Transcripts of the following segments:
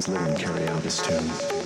All things living carry out his tune.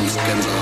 Und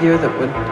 Year that would